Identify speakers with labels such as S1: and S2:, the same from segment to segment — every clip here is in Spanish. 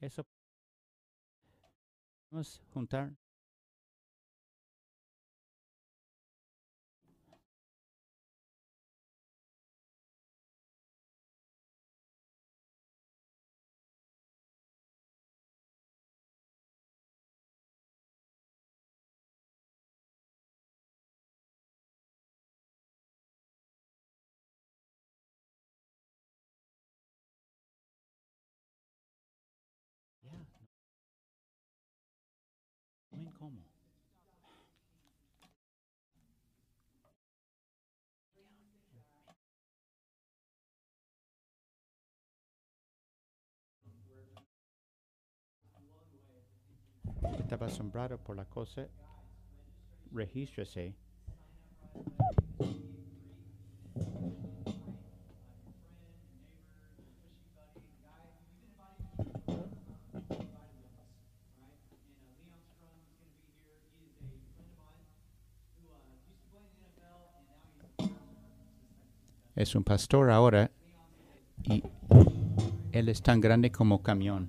S1: Eso podemos juntar. Estaba asombrado por la cosa. Regístrese. Es un pastor ahora y él es tan grande como camión.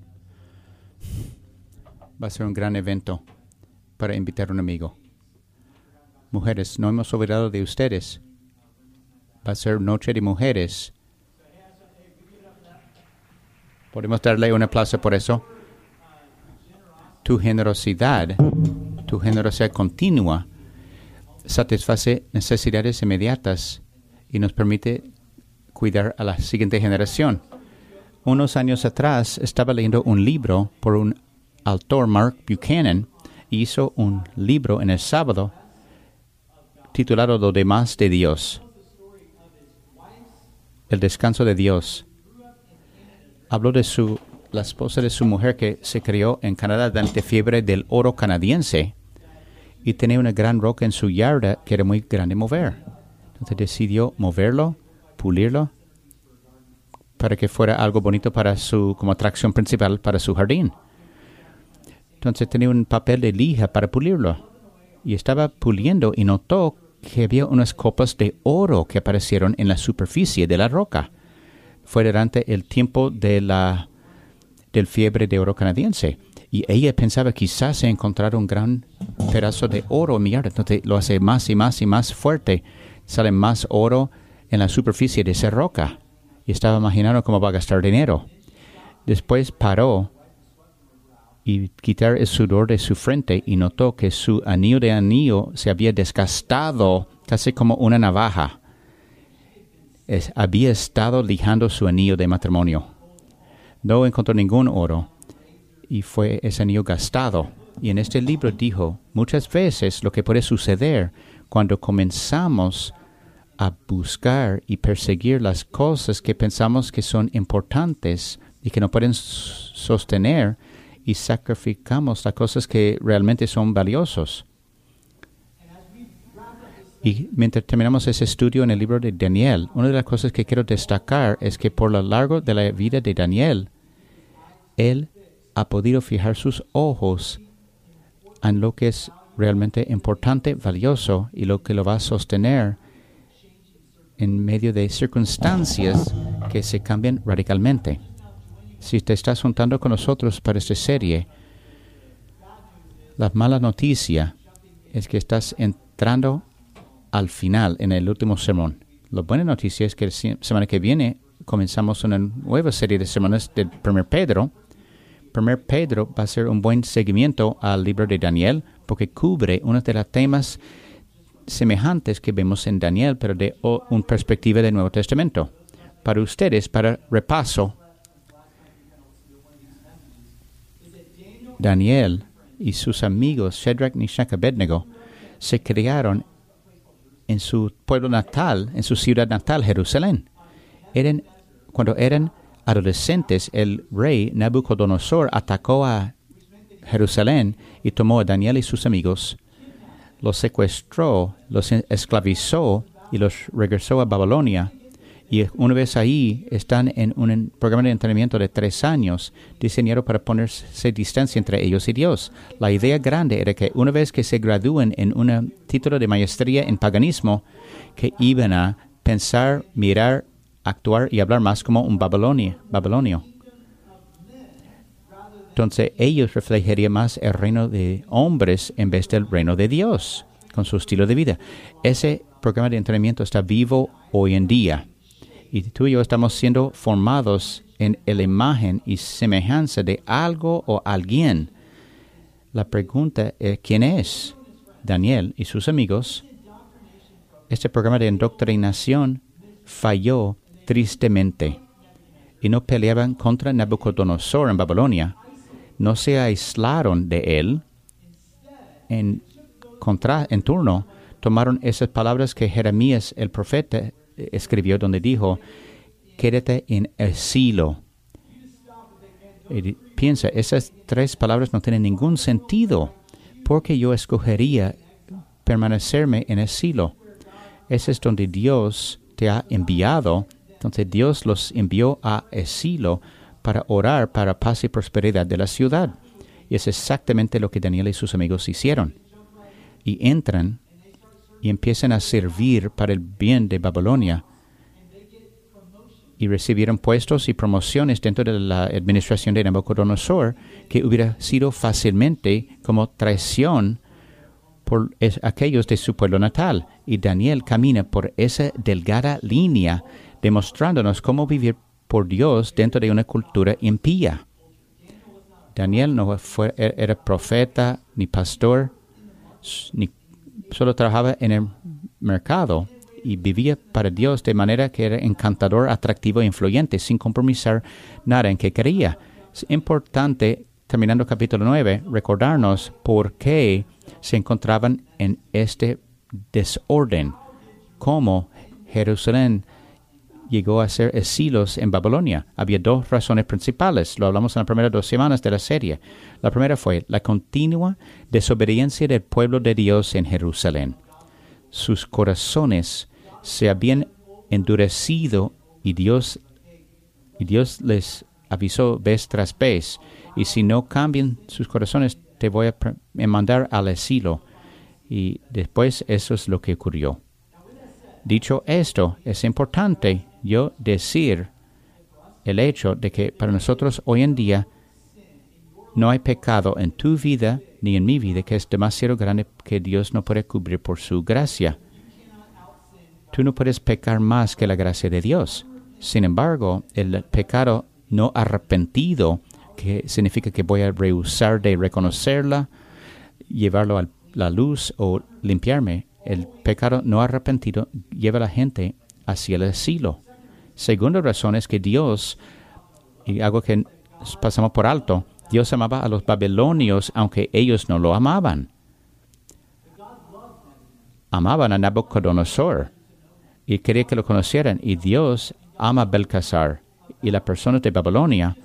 S1: Va a ser un gran evento para invitar a un amigo. Mujeres, no hemos olvidado de ustedes. Va a ser noche de mujeres. Podemos darle un aplauso por eso. Tu generosidad, tu generosidad continua, satisface necesidades inmediatas y nos permite cuidar a la siguiente generación. Unos años atrás estaba leyendo un libro por un autor, Mark Buchanan, hizo un libro en el sábado titulado Lo demás de Dios. El descanso de Dios. Habló de su, la esposa de su mujer que se crió en Canadá durante fiebre del oro canadiense y tenía una gran roca en su yarda que era muy grande mover. Entonces decidió moverlo, pulirlo, para que fuera algo bonito para su, como atracción principal para su jardín. Entonces tenía un papel de lija para pulirlo. Y estaba puliendo y notó que había unas copas de oro que aparecieron en la superficie de la roca. Fue durante el tiempo de la del fiebre de oro canadiense. Y ella pensaba quizás se encontrara un gran pedazo de oro en mi yarda. Entonces lo hace más y más y más fuerte sale más oro en la superficie de esa roca. Y estaba imaginando cómo va a gastar dinero. Después paró y quitar el sudor de su frente y notó que su anillo de anillo se había desgastado casi como una navaja. Había estado lijando su anillo de matrimonio. No encontró ningún oro y fue ese anillo gastado. Y en este libro dijo, muchas veces lo que puede suceder cuando comenzamos a buscar y perseguir las cosas que pensamos que son importantes y que no pueden sostener y sacrificamos las cosas que realmente son valiosos. Y mientras terminamos ese estudio en el libro de Daniel, una de las cosas que quiero destacar es que por lo largo de la vida de Daniel, él ha podido fijar sus ojos en lo que es realmente importante, valioso y lo que lo va a sostener en medio de circunstancias que se cambian radicalmente. Si te estás juntando con nosotros para esta serie, la mala noticia es que estás entrando al final en el último sermón. La buena noticia es que la semana que viene comenzamos una nueva serie de sermones del 1 Pedro. 1 Pedro va a ser un buen seguimiento al libro de Daniel porque cubre uno de los temas semejantes que vemos en Daniel, pero de una perspectiva del Nuevo Testamento. Para ustedes, para repaso, Daniel y sus amigos Shadrach, Meshach Abednego se criaron en su pueblo natal, en su ciudad natal, Jerusalén. Eran, cuando eran adolescentes, el rey Nabucodonosor atacó a Jerusalén y tomó a Daniel y sus amigos, los secuestró, los esclavizó y los regresó a Babilonia. Y una vez ahí están en un programa de entrenamiento de tres años diseñado para ponerse distancia entre ellos y Dios. La idea grande era que una vez que se gradúen en un título de maestría en paganismo, que iban a pensar, mirar, actuar y hablar más como un babilonio. Entonces ellos reflejarían más el reino de hombres en vez del reino de Dios con su estilo de vida. Ese programa de entrenamiento está vivo hoy en día y tú y yo estamos siendo formados en la imagen y semejanza de algo o alguien. La pregunta es quién es. Daniel y sus amigos. Este programa de indoctrinación falló tristemente y no peleaban contra Nabucodonosor en Babilonia. No se aislaron de él. En, contra, en turno, tomaron esas palabras que Jeremías el profeta escribió donde dijo, quédate en exilio. Y piensa, esas tres palabras no tienen ningún sentido. porque yo escogería permanecerme en exilio? Ese es donde Dios te ha enviado. Entonces Dios los envió a exilio para orar para paz y prosperidad de la ciudad. Y es exactamente lo que Daniel y sus amigos hicieron. Y entran y empiezan a servir para el bien de Babilonia y recibieron puestos y promociones dentro de la administración de Nabucodonosor que hubiera sido fácilmente como traición por aquellos de su pueblo natal. Y Daniel camina por esa delgada línea demostrándonos cómo vivir por Dios dentro de una cultura impía. Daniel no fue, er, era profeta ni pastor, ni solo trabajaba en el mercado y vivía para Dios de manera que era encantador, atractivo e influyente, sin compromisar nada en que quería. Es importante, terminando capítulo 9, recordarnos por qué se encontraban en este desorden, cómo Jerusalén llegó a ser exilos en Babilonia. Había dos razones principales, lo hablamos en las primeras dos semanas de la serie. La primera fue la continua desobediencia del pueblo de Dios en Jerusalén. Sus corazones se habían endurecido y Dios, y Dios les avisó vez tras vez, y si no cambian sus corazones, te voy a mandar al exilio. Y después eso es lo que ocurrió. Dicho esto, es importante yo decir el hecho de que para nosotros hoy en día no hay pecado en tu vida ni en mi vida que es demasiado grande que Dios no puede cubrir por su gracia. Tú no puedes pecar más que la gracia de Dios. Sin embargo, el pecado no arrepentido, que significa que voy a rehusar de reconocerla, llevarlo a la luz o limpiarme, el pecado no arrepentido lleva a la gente hacia el asilo. Segunda razón es que Dios, y algo que pasamos por alto, Dios amaba a los babilonios aunque ellos no lo amaban. Amaban a Nabucodonosor y quería que lo conocieran. Y Dios ama a Belcasar y las personas de Babilonia,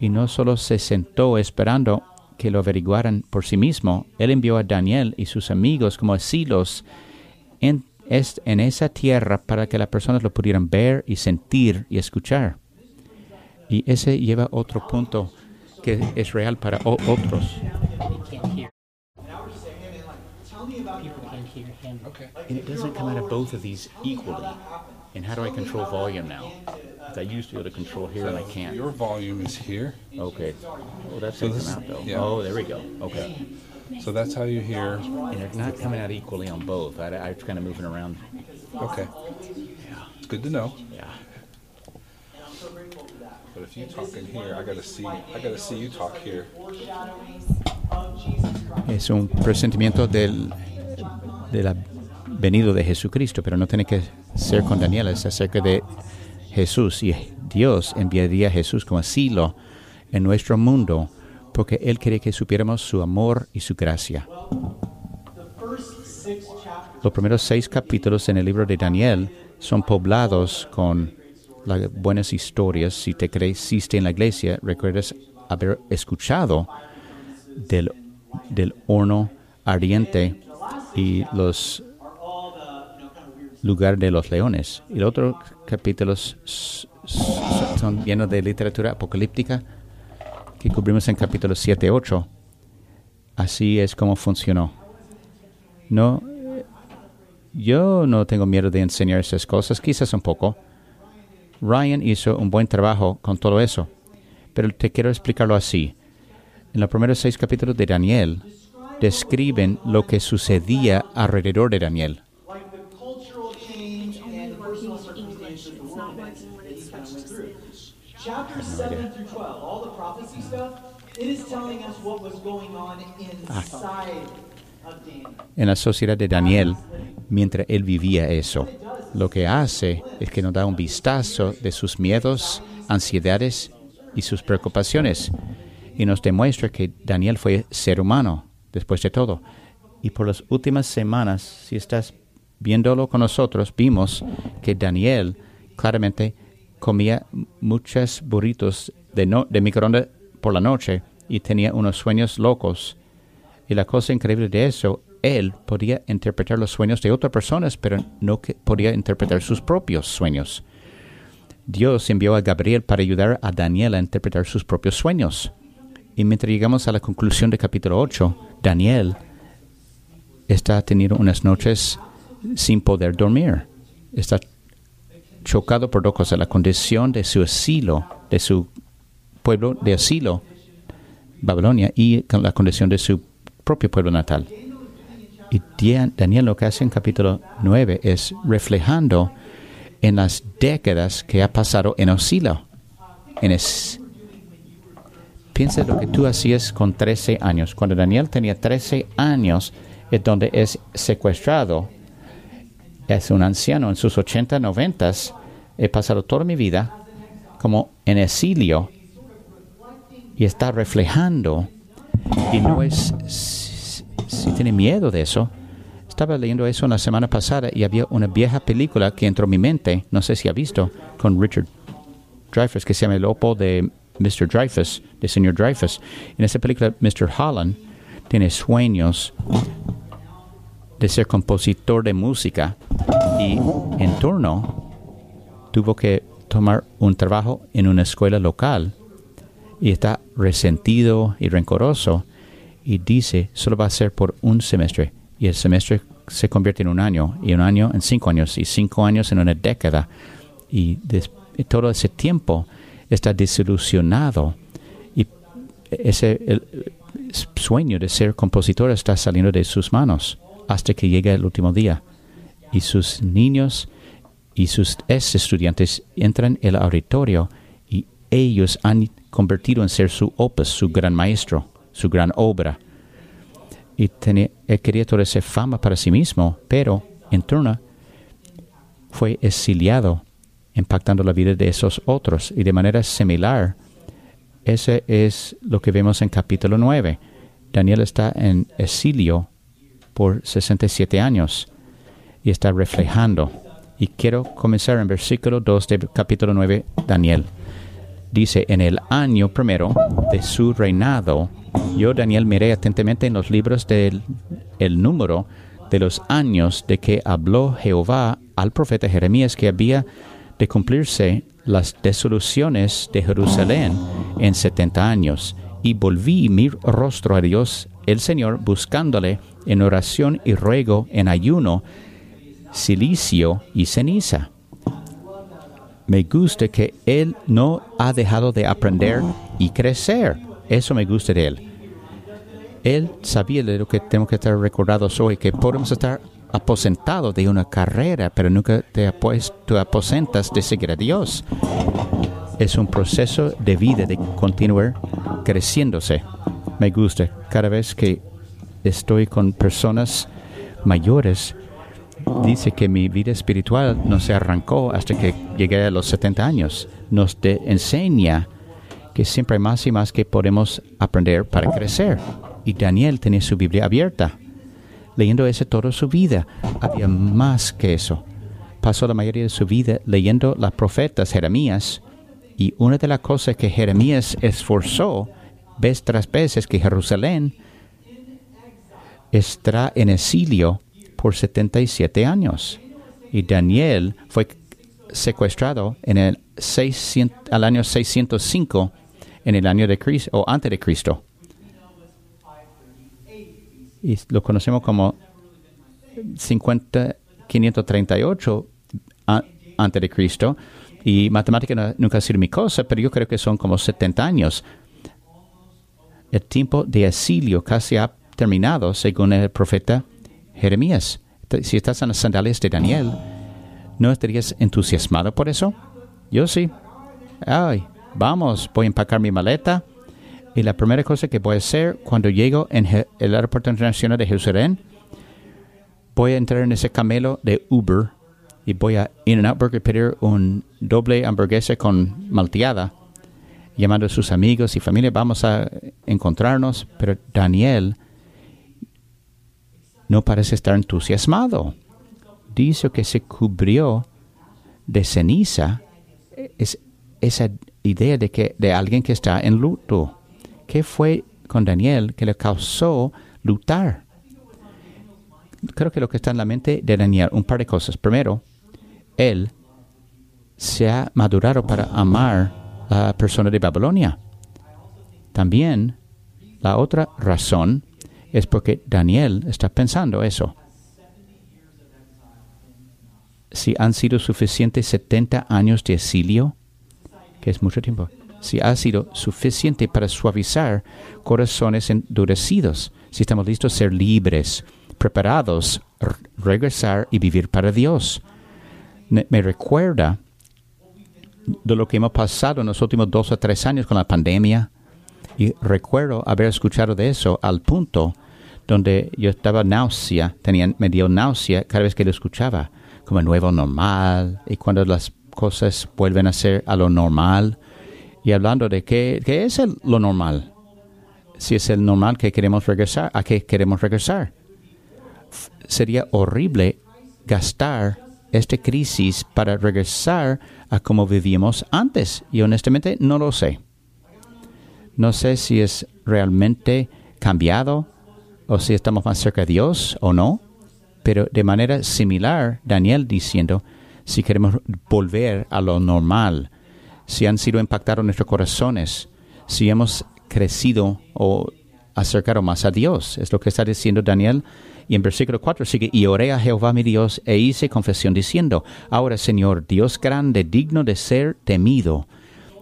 S1: y no solo se sentó esperando que lo averiguaran por sí mismo, Él envió a Daniel y sus amigos como asilos en, en esa tierra para que las personas lo pudieran ver y sentir y escuchar. Y ese lleva otro punto que es real para otros. Okay. And it doesn't come out of both of these equally. And how do I control volume now? Because I used to be able to control here and I can't.
S2: Your volume is here.
S1: Okay. Well, that's
S2: So
S1: so
S2: this-
S1: out though.
S2: yeah.
S1: Oh, there we go. Okay.
S2: So that's how you hear.
S1: And they're not coming out equally on both. I, kind of moving around.
S2: Okay. It's good to know.
S1: Yeah.
S2: But if you talk in here, I gotta see. I gotta see you talk here.
S1: Es un presentimiento del, de la venido de Jesucristo, pero no tiene que ser con Daniel, es acerca de Jesús. Y Dios enviaría a Jesús como asilo en nuestro mundo, porque Él quería que supiéramos su amor y su gracia. Los primeros seis capítulos en el libro de Daniel son poblados con las buenas historias. Si te creciste en la iglesia, recuerdas haber escuchado del, del horno ardiente y los lugar de los leones. Y los otros capítulos son llenos de literatura apocalíptica que cubrimos en capítulos 7 y 8. Así es como funcionó. No, yo no tengo miedo de enseñar esas cosas, quizás un poco. Ryan hizo un buen trabajo con todo eso, pero te quiero explicarlo así. en los primeros seis capítulos de Daniel describen lo que sucedía alrededor de Daniel.
S3: Daniel.
S1: en la sociedad de Daniel mientras él vivía eso. Lo que hace es que nos da un vistazo de sus miedos, ansiedades y sus preocupaciones y nos demuestra que Daniel fue ser humano después de todo. Y por las últimas semanas, si estás viéndolo con nosotros, vimos que Daniel claramente comía muchos burritos de, no, de microondas por la noche y tenía unos sueños locos. Y la cosa increíble de eso, él podía interpretar los sueños de otras personas, pero no podía interpretar sus propios sueños. Dios envió a Gabriel para ayudar a Daniel a interpretar sus propios sueños. Y mientras llegamos a la conclusión del capítulo 8, Daniel está teniendo unas noches sin poder dormir. Está chocado por dos cosas, la condición de su asilo, de su pueblo de asilo, Babilonia, y con la condición de su propio pueblo natal. Y Daniel lo que hace en capítulo 9 es reflejando en las décadas que ha pasado en asilo. En es- Piensa lo que tú hacías con 13 años. Cuando Daniel tenía 13 años, es donde es secuestrado. Es un anciano en sus 80, 90. He pasado toda mi vida como en exilio y está reflejando. Y no es si, tiene miedo de eso. Estaba leyendo eso la semana pasada y había una vieja película que entró en mi mente, no sé si ha visto, con Richard Dreyfuss, que se llama El Opo de Mr. Dreyfuss, de Señor Dreyfuss. En esa película, Mr. Holland tiene sueños de ser compositor de música y en turno tuvo que tomar un trabajo en una escuela local y está resentido y rencoroso y dice solo va a ser por un semestre. Y el semestre se convierte en un año y un año en cinco años y cinco años en una década. Y, todo ese tiempo está desilusionado y ese sueño de ser compositor está saliendo de sus manos hasta que llega el último día. Y sus niños y sus ex estudiantes entran en el auditorio ellos han convertido en ser su opus, su gran maestro, su gran obra. Y quería toda esa fama para sí mismo, pero en turno fue exiliado, impactando la vida de esos otros. Y de manera similar, ese es lo que vemos en capítulo 9. Daniel está en exilio por 67 años y está reflejando. Y quiero comenzar en versículo 2 del capítulo 9, Daniel. Dice, en el año primero de su reinado, yo, Daniel, miré atentamente en los libros del el número de los años de que habló Jehová al profeta Jeremías que había de cumplirse las desoluciones de Jerusalén en setenta años. Y volví mi rostro a Dios, el Señor, buscándole en oración y ruego, en ayuno, silicio y ceniza. Me gusta que Él no ha dejado de aprender y crecer. Eso me gusta de Él. Él sabía de lo que tengo que estar recordados hoy, que podemos estar aposentados de una carrera, pero nunca te aposentas de seguir a Dios. Es un proceso de vida, de continuar creciéndose. Me gusta. Cada vez que estoy con personas mayores, dice que mi vida espiritual no se arrancó hasta que llegué a los 70 años. Nos enseña que siempre hay más y más que podemos aprender para crecer. Y Daniel tenía su Biblia abierta, leyendo eso toda su vida. Había más que eso. Pasó la mayoría de su vida leyendo las profetas Jeremías. Y una de las cosas que Jeremías esforzó vez tras vez es que Jerusalén estará en exilio por 77 años. Y Daniel fue secuestrado en el 600 al año 605 en el año de Cristo o antes de Cristo. Y lo conocemos como 50 538 a- antes de Cristo y matemática no- nunca ha sido mi cosa, pero yo creo que son como 70 años. el tiempo de exilio casi ha terminado, según el profeta Jeremías. Si estás en las sandalias de Daniel, ¿no estarías entusiasmado por eso? Yo sí. Ay, vamos, voy a empacar mi maleta. Y la primera cosa que voy a hacer cuando llego en el aeropuerto internacional de Jerusalén, voy a entrar en ese camelo de Uber y voy a In-N-Out Burger pedir un doble hamburguesa con malteada, llamando a sus amigos y familia, vamos a encontrarnos, pero Daniel no parece estar entusiasmado. Dice que se cubrió de ceniza. Es esa idea de que de alguien que está en luto. ¿Qué fue con Daniel que le causó lutar? Creo que lo que está en la mente de Daniel, un par de cosas. Primero, él se ha madurado para amar a la persona de Babilonia. También, la otra razón es porque Daniel está pensando eso. Si han sido suficientes 70 años de exilio, que es mucho tiempo, si ha sido suficiente para suavizar corazones endurecidos, si estamos listos a ser libres, preparados, regresar y vivir para Dios. Me recuerda de lo que hemos pasado en los últimos dos o tres años con la pandemia. Y recuerdo haber escuchado de eso al punto donde yo estaba náusea, tenía, me dio náusea cada vez que lo escuchaba, como nuevo normal, y cuando las cosas vuelven a ser a lo normal, y hablando de qué, qué es el- lo normal, si es el normal que queremos regresar, a qué queremos regresar. Sería horrible gastar esta crisis para regresar a como vivíamos antes, y honestamente no lo sé. No sé si es realmente cambiado o si estamos más cerca de Dios o no, pero de manera similar, Daniel diciendo, si queremos volver a lo normal, si han sido impactados nuestros corazones, si hemos crecido o acercado más a Dios, es lo que está diciendo Daniel. Y en versículo 4 sigue, y oré a Jehová mi Dios e hice confesión diciendo, ahora Señor, Dios grande, digno de ser temido,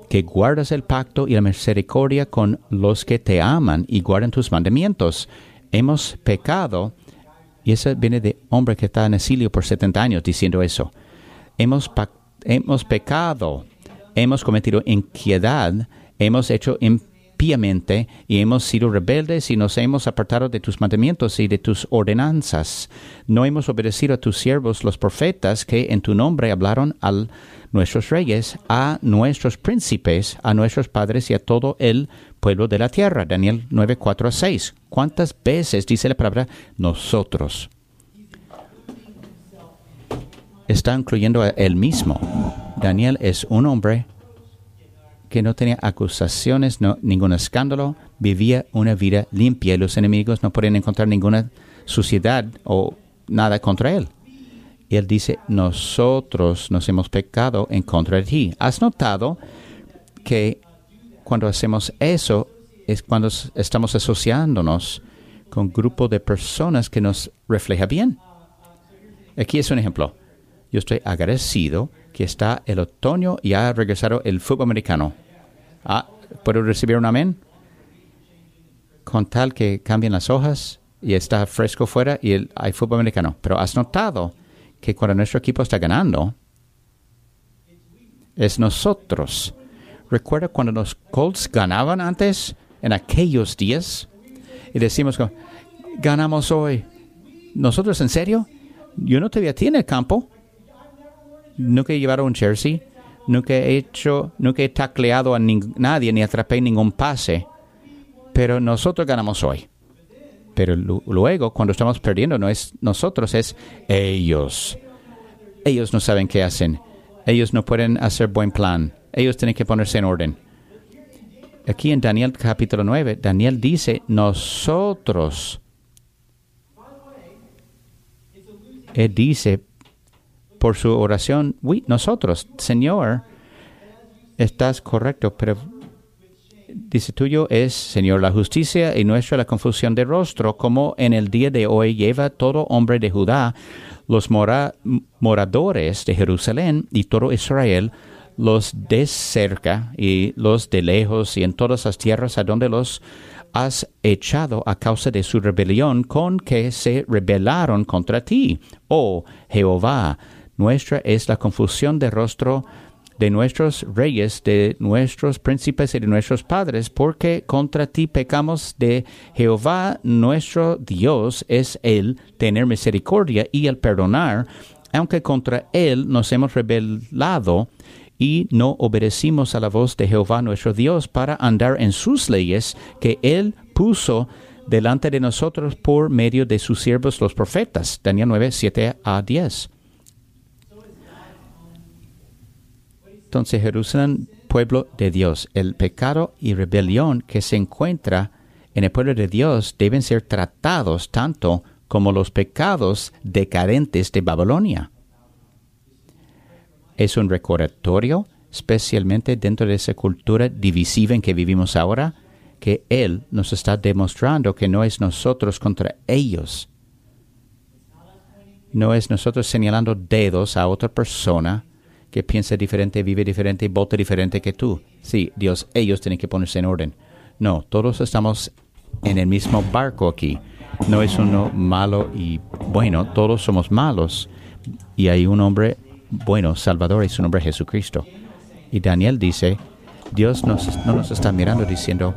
S1: que guardas el pacto y la misericordia con los que te aman y guardan tus mandamientos. Hemos pecado, y eso viene de hombre que está en exilio por 70 años diciendo eso. Hemos, hemos pecado, hemos cometido inquiedad, hemos hecho y hemos sido rebeldes y nos hemos apartado de tus mandamientos y de tus ordenanzas. No hemos obedecido a tus siervos los profetas que en tu nombre hablaron a nuestros reyes, a nuestros príncipes, a nuestros padres y a todo el pueblo de la tierra. Daniel 9, 4 a 6. ¿Cuántas veces dice la palabra nosotros? Está incluyendo a él mismo. Daniel es un hombre que no tenía acusaciones, no, ningún escándalo, vivía una vida limpia y los enemigos no podían encontrar ninguna suciedad o nada contra él. Él dice, nosotros nos hemos pecado en contra de ti. ¿Has notado que cuando hacemos eso es cuando estamos asociándonos con un grupo de personas que nos refleja bien? Aquí es un ejemplo. Yo estoy agradecido que está el otoño y ha regresado el fútbol americano. Ah, ¿Puedo recibir un amén? Con tal que cambien las hojas y está fresco fuera y el- hay fútbol americano. Pero has notado que cuando nuestro equipo está ganando, es nosotros. ¿Recuerda cuando los Colts ganaban antes, en aquellos días? Y decimos, ganamos hoy. ¿Nosotros en serio? Yo no te vi a ti en el campo. Nunca he llevado un jersey. Nunca he hecho, nunca he tacleado a nadie ni atrapé ningún pase. Pero nosotros ganamos hoy. Pero lu- luego, cuando estamos perdiendo, no es nosotros, es ellos. Ellos no saben qué hacen. Ellos no pueden hacer buen plan. Ellos tienen que ponerse en orden. Aquí en Daniel capítulo 9, Daniel dice, nosotros. Él dice, por su oración, "Oui, nosotros, Señor, estás correcto, pero dice tuyo es, Señor, la justicia y nuestra la confusión de rostro, como en el día de hoy lleva todo hombre de Judá, los mora- moradores de Jerusalén y todo Israel, los de cerca y los de lejos y en todas las tierras a donde los has echado a causa de su rebelión con que se rebelaron contra ti. Oh Jehová, nuestra es la confusión de rostro de nuestros reyes, de nuestros príncipes y de nuestros padres, porque contra ti pecamos de Jehová nuestro Dios es el tener misericordia y el perdonar, aunque contra él nos hemos rebelado y no obedecimos a la voz de Jehová nuestro Dios para andar en sus leyes que él puso delante de nosotros por medio de sus siervos los profetas. Daniel 9, 7 a 10. Entonces Jerusalén, pueblo de Dios, el pecado y rebelión que se encuentra en el pueblo de Dios deben ser tratados tanto como los pecados decadentes de Babilonia. Es un recordatorio, especialmente dentro de esa cultura divisiva en que vivimos ahora, que Él nos está demostrando que no es nosotros contra ellos. No es nosotros señalando dedos a otra persona que piensa diferente, vive diferente, vota diferente que tú. Sí, Dios, ellos tienen que ponerse en orden. No, todos estamos en el mismo barco aquí. No es uno malo y bueno, todos somos malos. Y hay un hombre bueno, Salvador, y su nombre es Jesucristo. Y Daniel dice, Dios nos, no nos está mirando diciendo,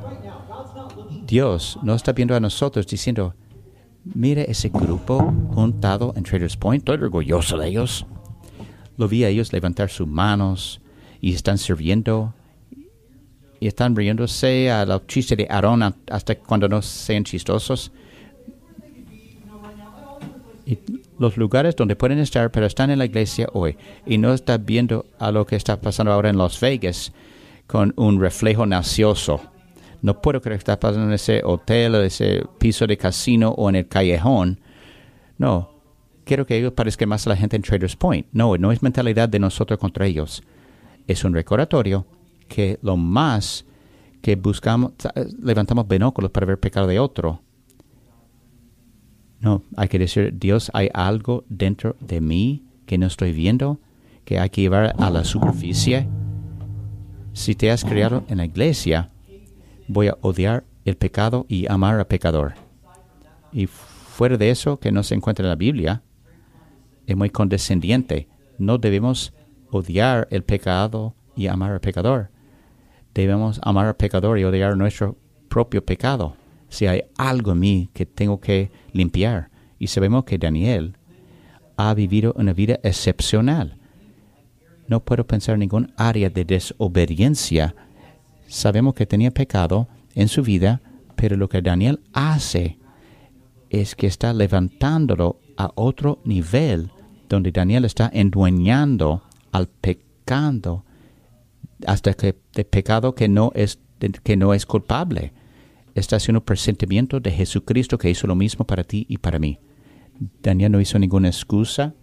S1: Dios no está viendo a nosotros diciendo, mire ese grupo juntado en Traders Point, estoy orgulloso de ellos. Lo vi a ellos levantar sus manos y están sirviendo y están riéndose a los chistes de Aarón hasta cuando no sean chistosos. Y los lugares donde pueden estar, pero están en la iglesia hoy y no están viendo a lo que está pasando ahora en Las Vegas con un reflejo nacioso. No puedo creer que está pasando en ese hotel o ese piso de casino o en el callejón. No, quiero que ellos parezcan más a la gente en Traders Point. No, no es mentalidad de nosotros contra ellos. Es un recordatorio que lo más que buscamos, levantamos binóculos para ver pecado de otro. No, hay que decir, Dios, hay algo dentro de mí que no estoy viendo, que hay que llevar a la superficie. Si te has criado en la iglesia, voy a odiar el pecado y amar al pecador. Y fuera de eso, que no se encuentra en la Biblia, es muy condescendiente. No debemos odiar el pecado y amar al pecador. Debemos amar al pecador y odiar nuestro propio pecado. Si hay algo en mí que tengo que limpiar. Y sabemos que Daniel ha vivido una vida excepcional. No puedo pensar en ningún área de desobediencia. Sabemos que tenía pecado en su vida, pero lo que Daniel hace es que está levantándolo a otro nivel donde Daniel está endueñando al pecado hasta que el pecado que no es que no es culpable está haciendo presentimiento de Jesucristo que hizo lo mismo para ti y para mí. Daniel no hizo ninguna excusa.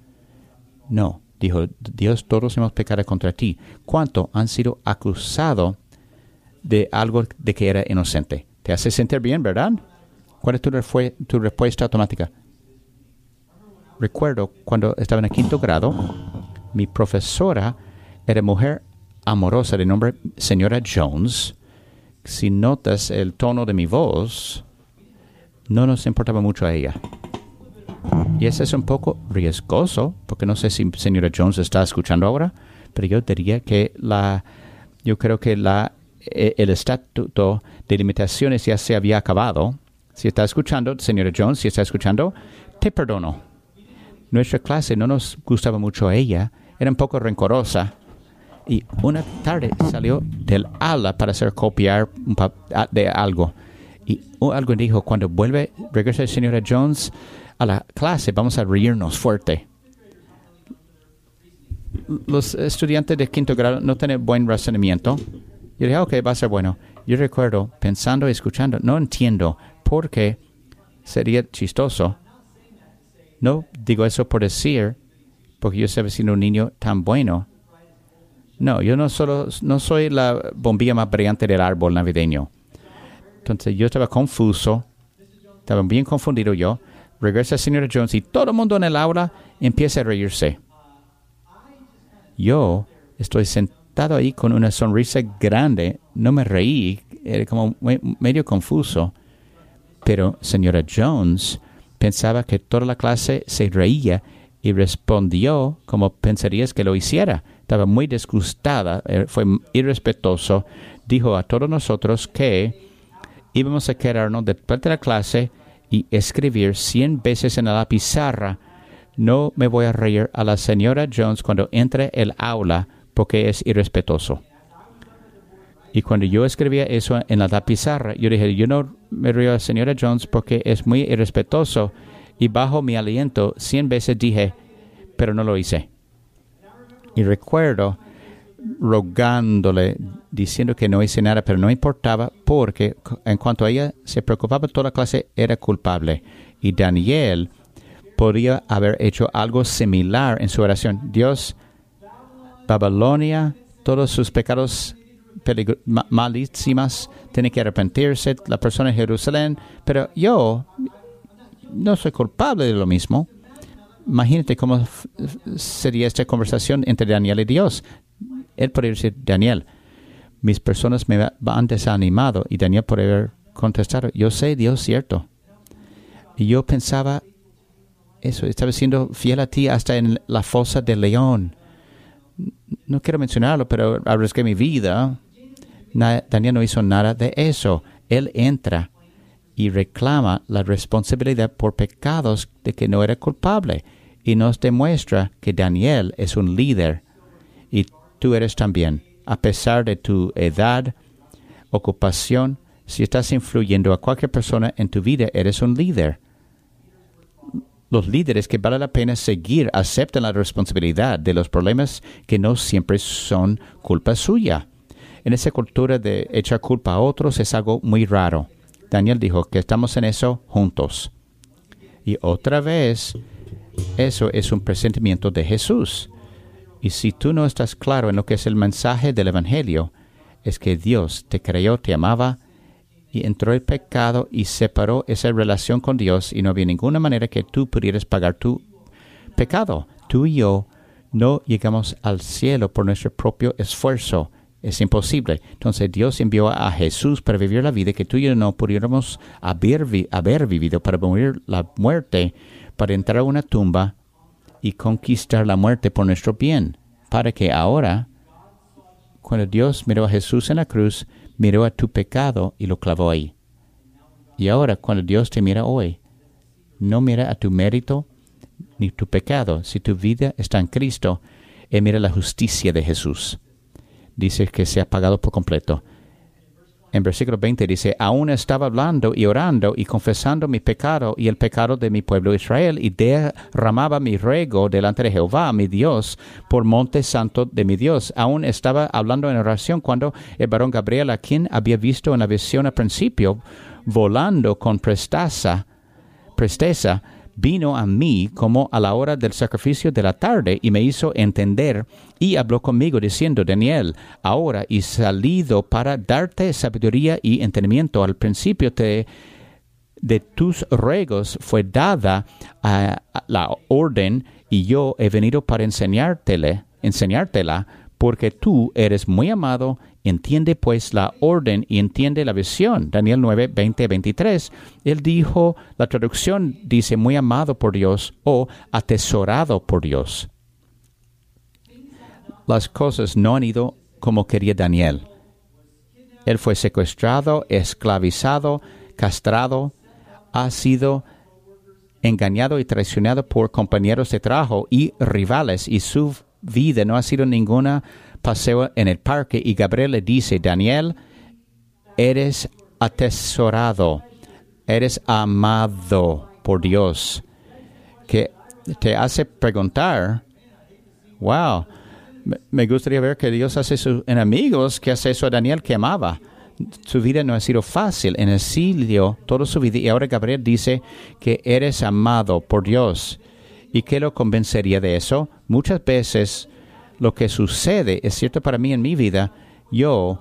S1: No, dijo, Dios, todos hemos pecado contra ti. ¿Cuánto han sido acusados de algo de que era inocente? ¿Te hace sentir bien, verdad? ¿Cuál es tu, tu respuesta automática? Recuerdo cuando estaba en el quinto grado, mi profesora era mujer amorosa de nombre señora Jones. Si notas el tono de mi voz, no nos importaba mucho a ella. Y eso es un poco riesgoso, porque no sé si señora Jones está escuchando ahora, pero yo diría que la, yo creo que la, e, el estatuto de limitaciones ya se había acabado. Si está escuchando, señora Jones, si está escuchando, te perdono. Nuestra clase no nos gustaba mucho a ella, era un poco rencorosa. Y una tarde salió del ala para hacer copiar de algo. Y algo dijo, cuando vuelve, regresa la señora Jones a la clase, vamos a reírnos fuerte. Los estudiantes de quinto grado no tienen buen razonamiento. Yo dije, ok, va a ser bueno. Yo recuerdo, pensando y escuchando, no entiendo por qué sería chistoso no digo eso por decir, porque yo estaba siendo un niño tan bueno. No, yo no solo no soy la bombilla más brillante del árbol navideño. Entonces yo estaba confuso, estaba bien confundido yo. Regresa el señor Jones y todo el mundo en el aula empieza a reírse. Yo estoy sentado ahí con una sonrisa grande, no me reí, era como medio confuso. Pero señora Jones pensaba que toda la clase se reía y respondió como pensarías que lo hiciera. Estaba muy disgustada, eh, fue irrespetuoso. Dijo a todos nosotros que íbamos a quedarnos después de la clase y escribir cien veces en la pizarra. No me voy a reír a la señora Jones cuando entre el aula porque es irrespetuoso. Y cuando yo escribía eso en la pizarra, yo dije, yo no me río señora Jones porque es muy irrespetuoso. Y bajo mi aliento, cien veces dije, pero no lo hice. Y recuerdo rogándole, diciendo que no hice nada, pero no importaba porque en cuanto a ella se preocupaba toda la clase, era culpable. Y Daniel podría haber hecho algo similar en su oración. Dios, Babilonia, todos sus pecados malísimas, tiene que arrepentirse la persona en Jerusalén, pero yo no soy culpable de lo mismo. Imagínate cómo sería esta conversación entre Daniel y Dios. Él podría decir, Daniel, mis personas me han desanimado. Y Daniel podría haber contestado, yo sé, Dios, cierto. Y yo pensaba, eso, estaba siendo fiel a ti hasta en la fosa del león. No quiero mencionarlo, pero arriesgué mi vida. Daniel no hizo nada de eso. Él entra y reclama la responsabilidad por pecados de que no era culpable y nos demuestra que Daniel es un líder y tú eres también, a pesar de tu edad, ocupación, si estás influyendo a cualquier persona en tu vida, eres un líder. Los líderes que vale la pena seguir aceptan la responsabilidad de los problemas que no siempre son culpa suya. En esa cultura de echar culpa a otros es algo muy raro. Daniel dijo que estamos en eso juntos. Y otra vez, eso es un presentimiento de Jesús. Y si tú no estás claro en lo que es el mensaje del Evangelio, es que Dios te creó, te amaba, y entró el pecado y separó esa relación con Dios y no había ninguna manera que tú pudieras pagar tu pecado. Tú y yo no llegamos al cielo por nuestro propio esfuerzo. Es imposible. Entonces Dios envió a Jesús para vivir la vida que tú y yo no pudiéramos haber, vivido, para morir la muerte, para entrar a una tumba y conquistar la muerte por nuestro bien, para que ahora, cuando Dios miró a Jesús en la cruz, miró a tu pecado y lo clavó ahí. Y ahora, cuando Dios te mira hoy, no mira a tu mérito ni tu pecado. Si tu vida está en Cristo, Él mira la justicia de Jesús dice que se ha pagado por completo. En versículo 20 dice, aún estaba hablando y orando y confesando mi pecado y el pecado de mi pueblo Israel y derramaba mi ruego delante de Jehová, mi Dios, por monte santo de mi Dios. Aún estaba hablando en oración cuando el varón Gabriel, a quien había visto en la visión al principio, volando con presteza, presteza, vino a mí como a la hora del sacrificio de la tarde y me hizo entender y habló conmigo diciendo, Daniel, ahora y salido para darte sabiduría y entendimiento. Al principio te, de tus ruegos fue dada la orden y yo he venido para enseñártela, enseñártela porque tú eres muy amado, entiende pues la orden y entiende la visión. Daniel 9, 20, 23. Él dijo, la traducción dice muy amado por Dios o atesorado por Dios. Las cosas no han ido como quería Daniel. Él fue secuestrado, esclavizado, castrado, ha sido engañado y traicionado por compañeros de trabajo y rivales y su vida, no ha sido ninguna paseo en el parque y Gabriel le dice, Daniel, eres atesorado, eres amado por Dios, que te hace preguntar, wow, me gustaría ver que Dios hace sus enemigos, que hace eso a Daniel que amaba. Su vida no ha sido fácil, en exilio toda su vida, y ahora Gabriel dice que eres amado por Dios. ¿Y qué lo convencería de eso? Muchas veces lo que sucede, es cierto para mí en mi vida, yo,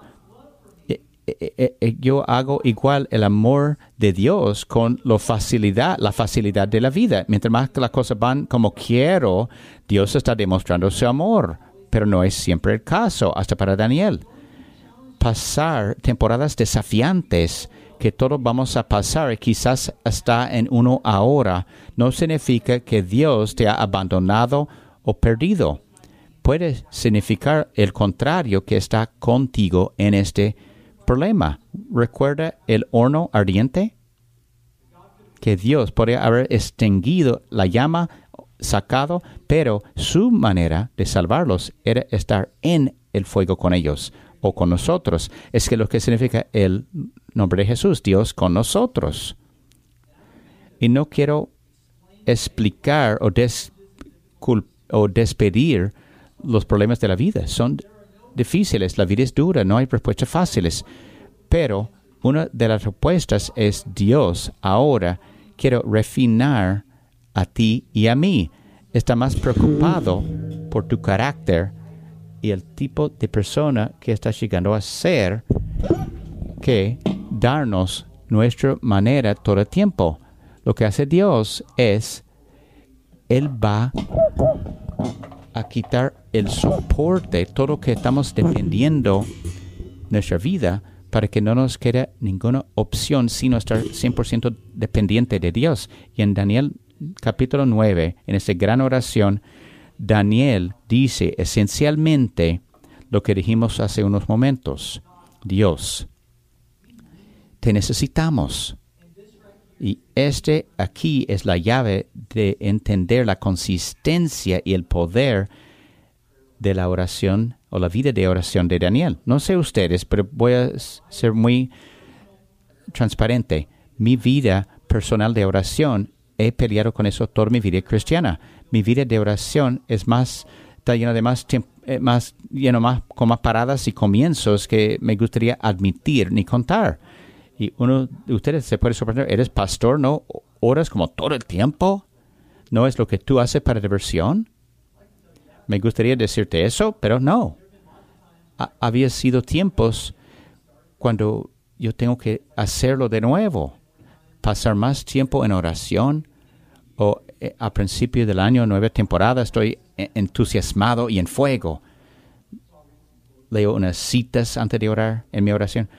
S1: eh, eh, eh, yo hago igual el amor de Dios con la facilidad, la facilidad de la vida. Mientras más las cosas van como quiero, Dios está demostrando su amor, pero no es siempre el caso, hasta para Daniel. Pasar temporadas desafiantes que todos vamos a pasar quizás está en uno ahora, no significa que Dios te ha abandonado o perdido. Puede significar el contrario, que está contigo en este problema. ¿Recuerda el horno ardiente? Que Dios podría haber extinguido la llama, sacado, pero su manera de salvarlos era estar en el fuego con ellos o con nosotros. Es que lo que significa el nombre de Jesús, Dios con nosotros. Y no quiero explicar o, descul o despedir los problemas de la vida. Son difíciles, la vida es dura, no hay respuestas fáciles. Pero una de las respuestas es Dios. Ahora quiero refinar a ti y a mí. Está más preocupado por tu carácter y el tipo de persona que estás llegando a ser que darnos nuestra manera todo el tiempo. Lo que hace Dios es, Él va a quitar el soporte, todo lo que estamos dependiendo nuestra vida, para que no nos quede ninguna opción sino estar 100% dependiente de Dios. Y en Daniel capítulo 9, en esa gran oración, Daniel dice esencialmente lo que dijimos hace unos momentos. Dios, te necesitamos. Y este aquí es la llave de entender la consistencia y el poder de la oración o la vida de oración de Daniel. No sé ustedes, pero voy a ser muy transparente. Mi vida personal de oración, he peleado con eso toda mi vida cristiana. Mi vida de oración es más, está llena de más tiempo, eh, más, lleno más, con más paradas y comienzos que me gustaría admitir ni contar. Y uno de ustedes se puede sorprender, ¿eres pastor? ¿No oras como todo el tiempo? ¿No es lo que tú haces para diversión? Me gustaría decirte eso, pero no. Ha, había sido tiempos cuando yo tengo que hacerlo de nuevo, pasar más tiempo en oración o eh, a principio del año, nueva temporada, estoy entusiasmado y en fuego. Leo unas citas antes de orar en mi oración.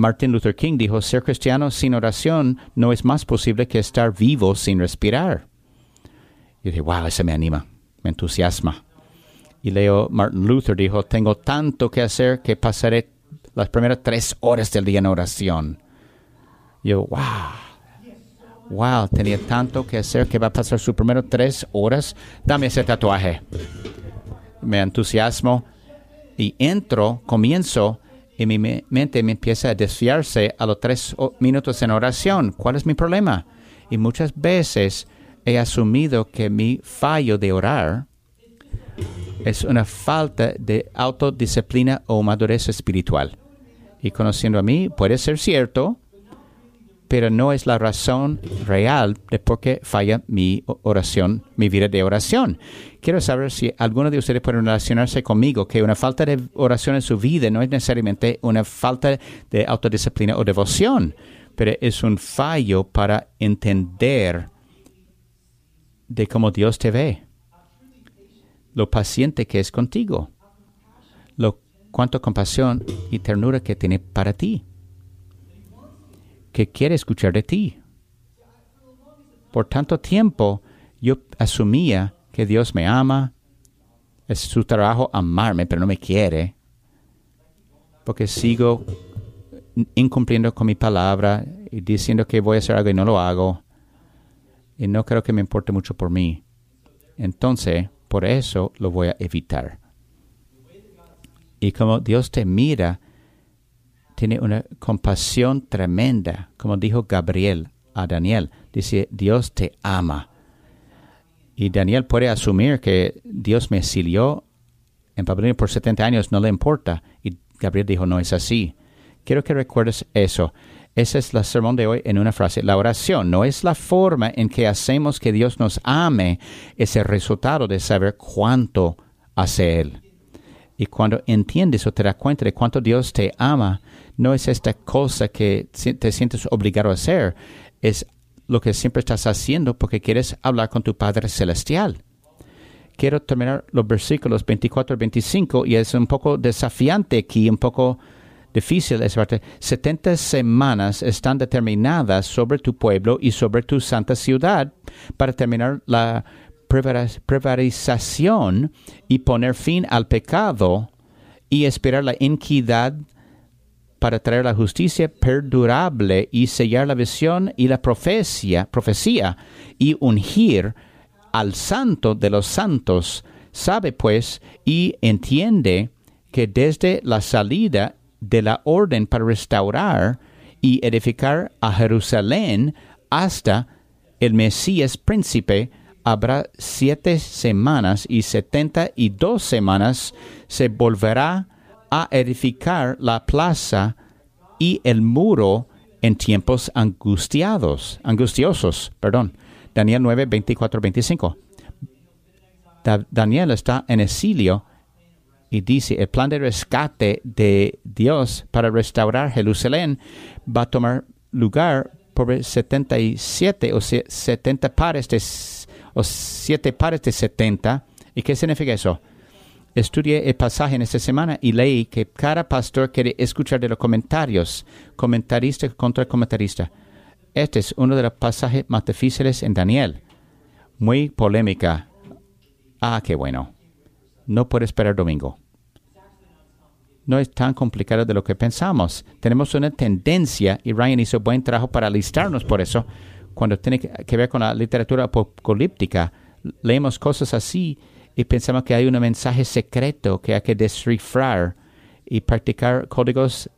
S1: Martin Luther King dijo, ser cristiano sin oración no es más posible que estar vivo sin respirar. Y dije, wow, eso me anima, me entusiasma. Y leo, Martin Luther dijo, tengo tanto que hacer que pasaré las primeras tres horas del día en oración. Yo, wow, wow, tenía tanto que hacer que va a pasar sus primeras tres horas. Dame ese tatuaje. Me entusiasmo y entro, comienzo y mi mente me empieza a desfiarse a los tres minutos en oración. ¿Cuál es mi problema? Y muchas veces he asumido que mi fallo de orar es una falta de autodisciplina o madurez espiritual. Y conociendo a mí, puede ser cierto, pero no es la razón real de por qué falla mi oración, mi vida de oración. Quiero saber si alguno de ustedes puede relacionarse conmigo que una falta de oración en su vida no es necesariamente una falta de autodisciplina o devoción, pero es un fallo para entender de cómo Dios te ve, lo paciente que es contigo, lo cuánta compasión y ternura que tiene para ti que quiere escuchar de ti. Por tanto tiempo yo asumía que Dios me ama, es su trabajo amarme, pero no me quiere, porque sigo incumpliendo con mi palabra y diciendo que voy a hacer algo y no lo hago, y no creo que me importe mucho por mí. Entonces, por eso lo voy a evitar. Y como Dios te mira, tiene una compasión tremenda, como dijo Gabriel a Daniel. Dice, Dios te ama. Y Daniel puede asumir que Dios me exilió en Babilonia por 70 años, no le importa. Y Gabriel dijo, no es así. Quiero que recuerdes eso. Esa es la sermón de hoy en una frase. La oración no es la forma en que hacemos que Dios nos ame, es el resultado de saber cuánto hace Él. Y cuando entiendes o te das cuenta de cuánto Dios te ama, no es esta cosa que te sientes obligado a hacer, es lo que siempre estás haciendo porque quieres hablar con tu Padre Celestial. Quiero terminar los versículos 24 y 25 y es un poco desafiante aquí, un poco difícil esa parte. 70 semanas están determinadas sobre tu pueblo y sobre tu santa ciudad para terminar la prevarización y poner fin al pecado y esperar la inquidad para traer la justicia perdurable y sellar la visión y la profecía, profecía y ungir al santo de los santos. Sabe pues y entiende que desde la salida de la orden para restaurar y edificar a Jerusalén hasta el Mesías príncipe habrá siete semanas y setenta y dos semanas se volverá a edificar la plaza y el muro en tiempos angustiados, angustiosos, perdón. Daniel 9, 24, 25. Da- Daniel está en exilio y dice, el plan de rescate de Dios para restaurar Jerusalén va a tomar lugar por 77 o se- 70 pares de, s- o 7 pares de 70. ¿Y qué significa eso? Estudié el pasaje en esta semana y leí que cada pastor quiere escuchar de los comentarios, comentarista contra comentarista. Este es uno de los pasajes más difíciles en Daniel. Muy polémica. Ah, qué bueno. No puede esperar domingo. No es tan complicado de lo que pensamos. Tenemos una tendencia, y Ryan hizo buen trabajo para alistarnos por eso, cuando tiene que ver con la literatura apocalíptica, leemos cosas así y pensamos que hay un mensaje secreto que hay que descifrar y practicar códigos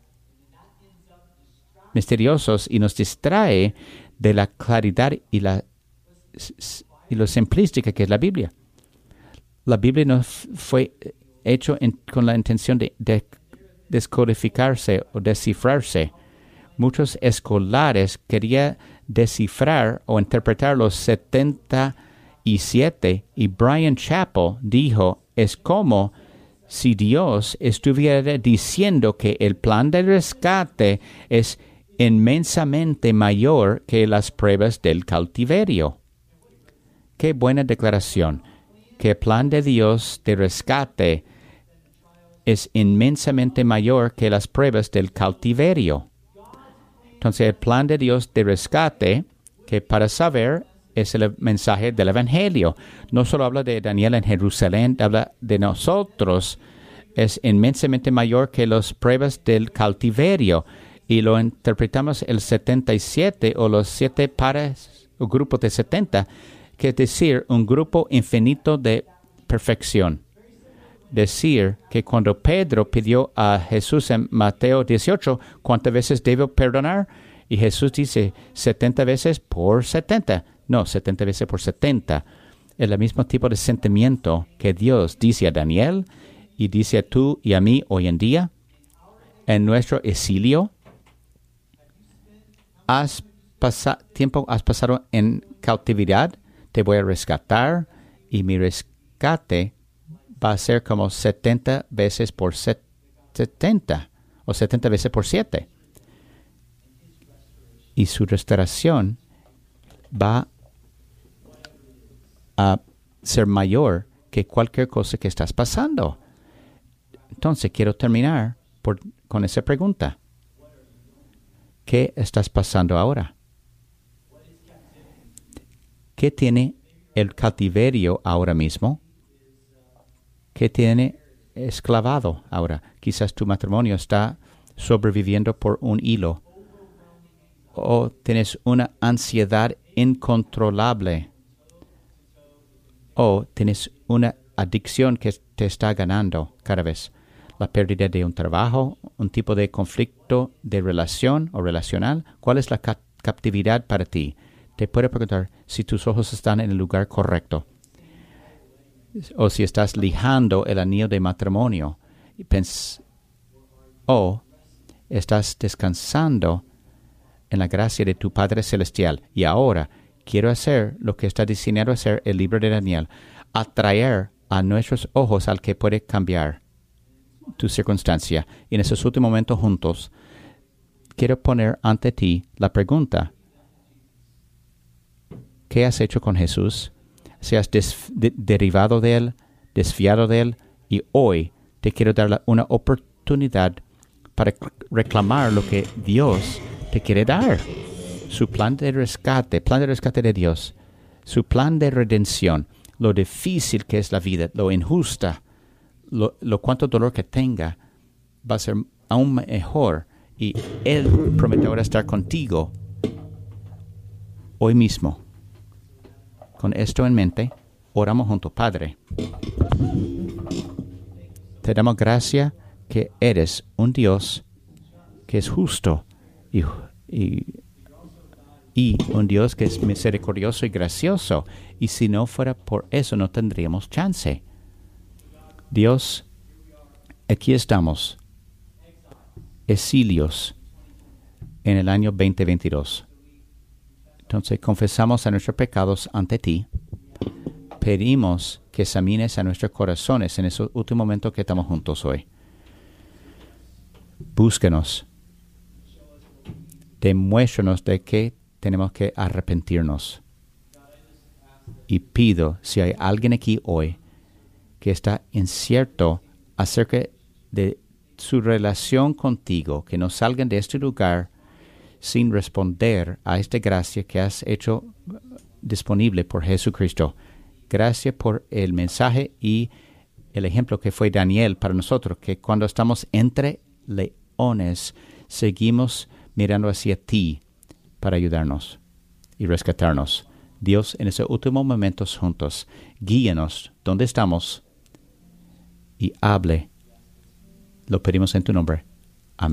S1: misteriosos y nos distrae de la claridad y la y lo simplística que es la Biblia. La Biblia no fue hecho con la intención de, de descodificarse o descifrarse. Muchos escolares querían descifrar o interpretar los 77 y Brian Chappell dijo, es como si Dios estuviera diciendo que el plan de rescate es inmensamente mayor que las pruebas del cautiverio. Qué buena declaración, que el plan de Dios de rescate es inmensamente mayor que las pruebas del cautiverio. Entonces el plan de Dios de rescate, que para saber es el mensaje del Evangelio, no solo habla de Daniel en Jerusalén, habla de nosotros, es inmensamente mayor que las pruebas del cautiverio. Y lo interpretamos el 77 o los siete pares o grupos de 70, que es decir, un grupo infinito de perfección decir que cuando Pedro pidió a Jesús en Mateo 18, ¿cuántas veces debo perdonar? Y Jesús dice, 70 veces por 70. No, 70 veces por 70. Es el mismo tipo de sentimiento que Dios dice a Daniel y dice a tú y a mí hoy en día, en nuestro exilio. Has pasa- tiempo has pasado en cautividad, te voy a rescatar y mi rescate va a ser como 70 veces por set- 70 o 70 veces por 7. Y su restauración va ser mayor que cualquier cosa que estás pasando. Entonces quiero terminar con esa pregunta. ¿Qué estás pasando ahora? ¿Qué tiene el cautiverio ahora mismo? ¿Qué tiene esclavado ahora? Quizás tu matrimonio está sobreviviendo por un hilo. O tienes una ansiedad incontrolable. O tienes una adicción que te está ganando cada vez. La pérdida de un trabajo, un tipo de conflicto de relación o relacional. ¿Cuál es la ca- captividad para ti? Te puedo preguntar si tus ojos están en el lugar correcto o si estás lijando el anillo de matrimonio o estás descansando en la gracia de tu Padre Celestial. Y ahora quiero hacer lo que está diseñado hacer el libro de Daniel, atraer a nuestros ojos al que puede cambiar tu circunstancia. Y en esos últimos momentos juntos, quiero poner ante ti la pregunta, ¿qué has hecho con Jesús? ¿Se has de- derivado de Él, desfiado de Él? Y hoy te quiero dar una oportunidad para reclamar lo que Dios te quiere dar. Su plan de rescate, plan de rescate de Dios, su plan de redención, lo difícil que es la vida, lo injusta, lo, cuánto dolor que tenga, va a ser aún mejor. Y Él promete ahora estar contigo hoy mismo. Con esto en mente, oramos juntos, Padre. Te damos gracia que eres un Dios que es justo y, y, y un Dios que es misericordioso y gracioso. Y si no fuera por eso, no tendríamos chance. Dios, aquí estamos, exilios, en el año 2022. Entonces confesamos a nuestros pecados ante ti. Pedimos que examines a nuestros corazones en ese último momento que estamos juntos hoy. Búsquenos. Demuéstranos de que tenemos que arrepentirnos. Y pido, si hay alguien aquí hoy que está incierto acerca de su relación contigo, que no salgan de este lugar sin responder a esta gracia que has hecho disponible por Jesucristo. Gracias por el mensaje y el ejemplo que fue Daniel para nosotros, que cuando estamos entre leones, seguimos mirando hacia ti para ayudarnos y rescatarnos. Dios, en esos últimos momentos juntos, guíenos donde estamos y hable. Lo pedimos en tu nombre.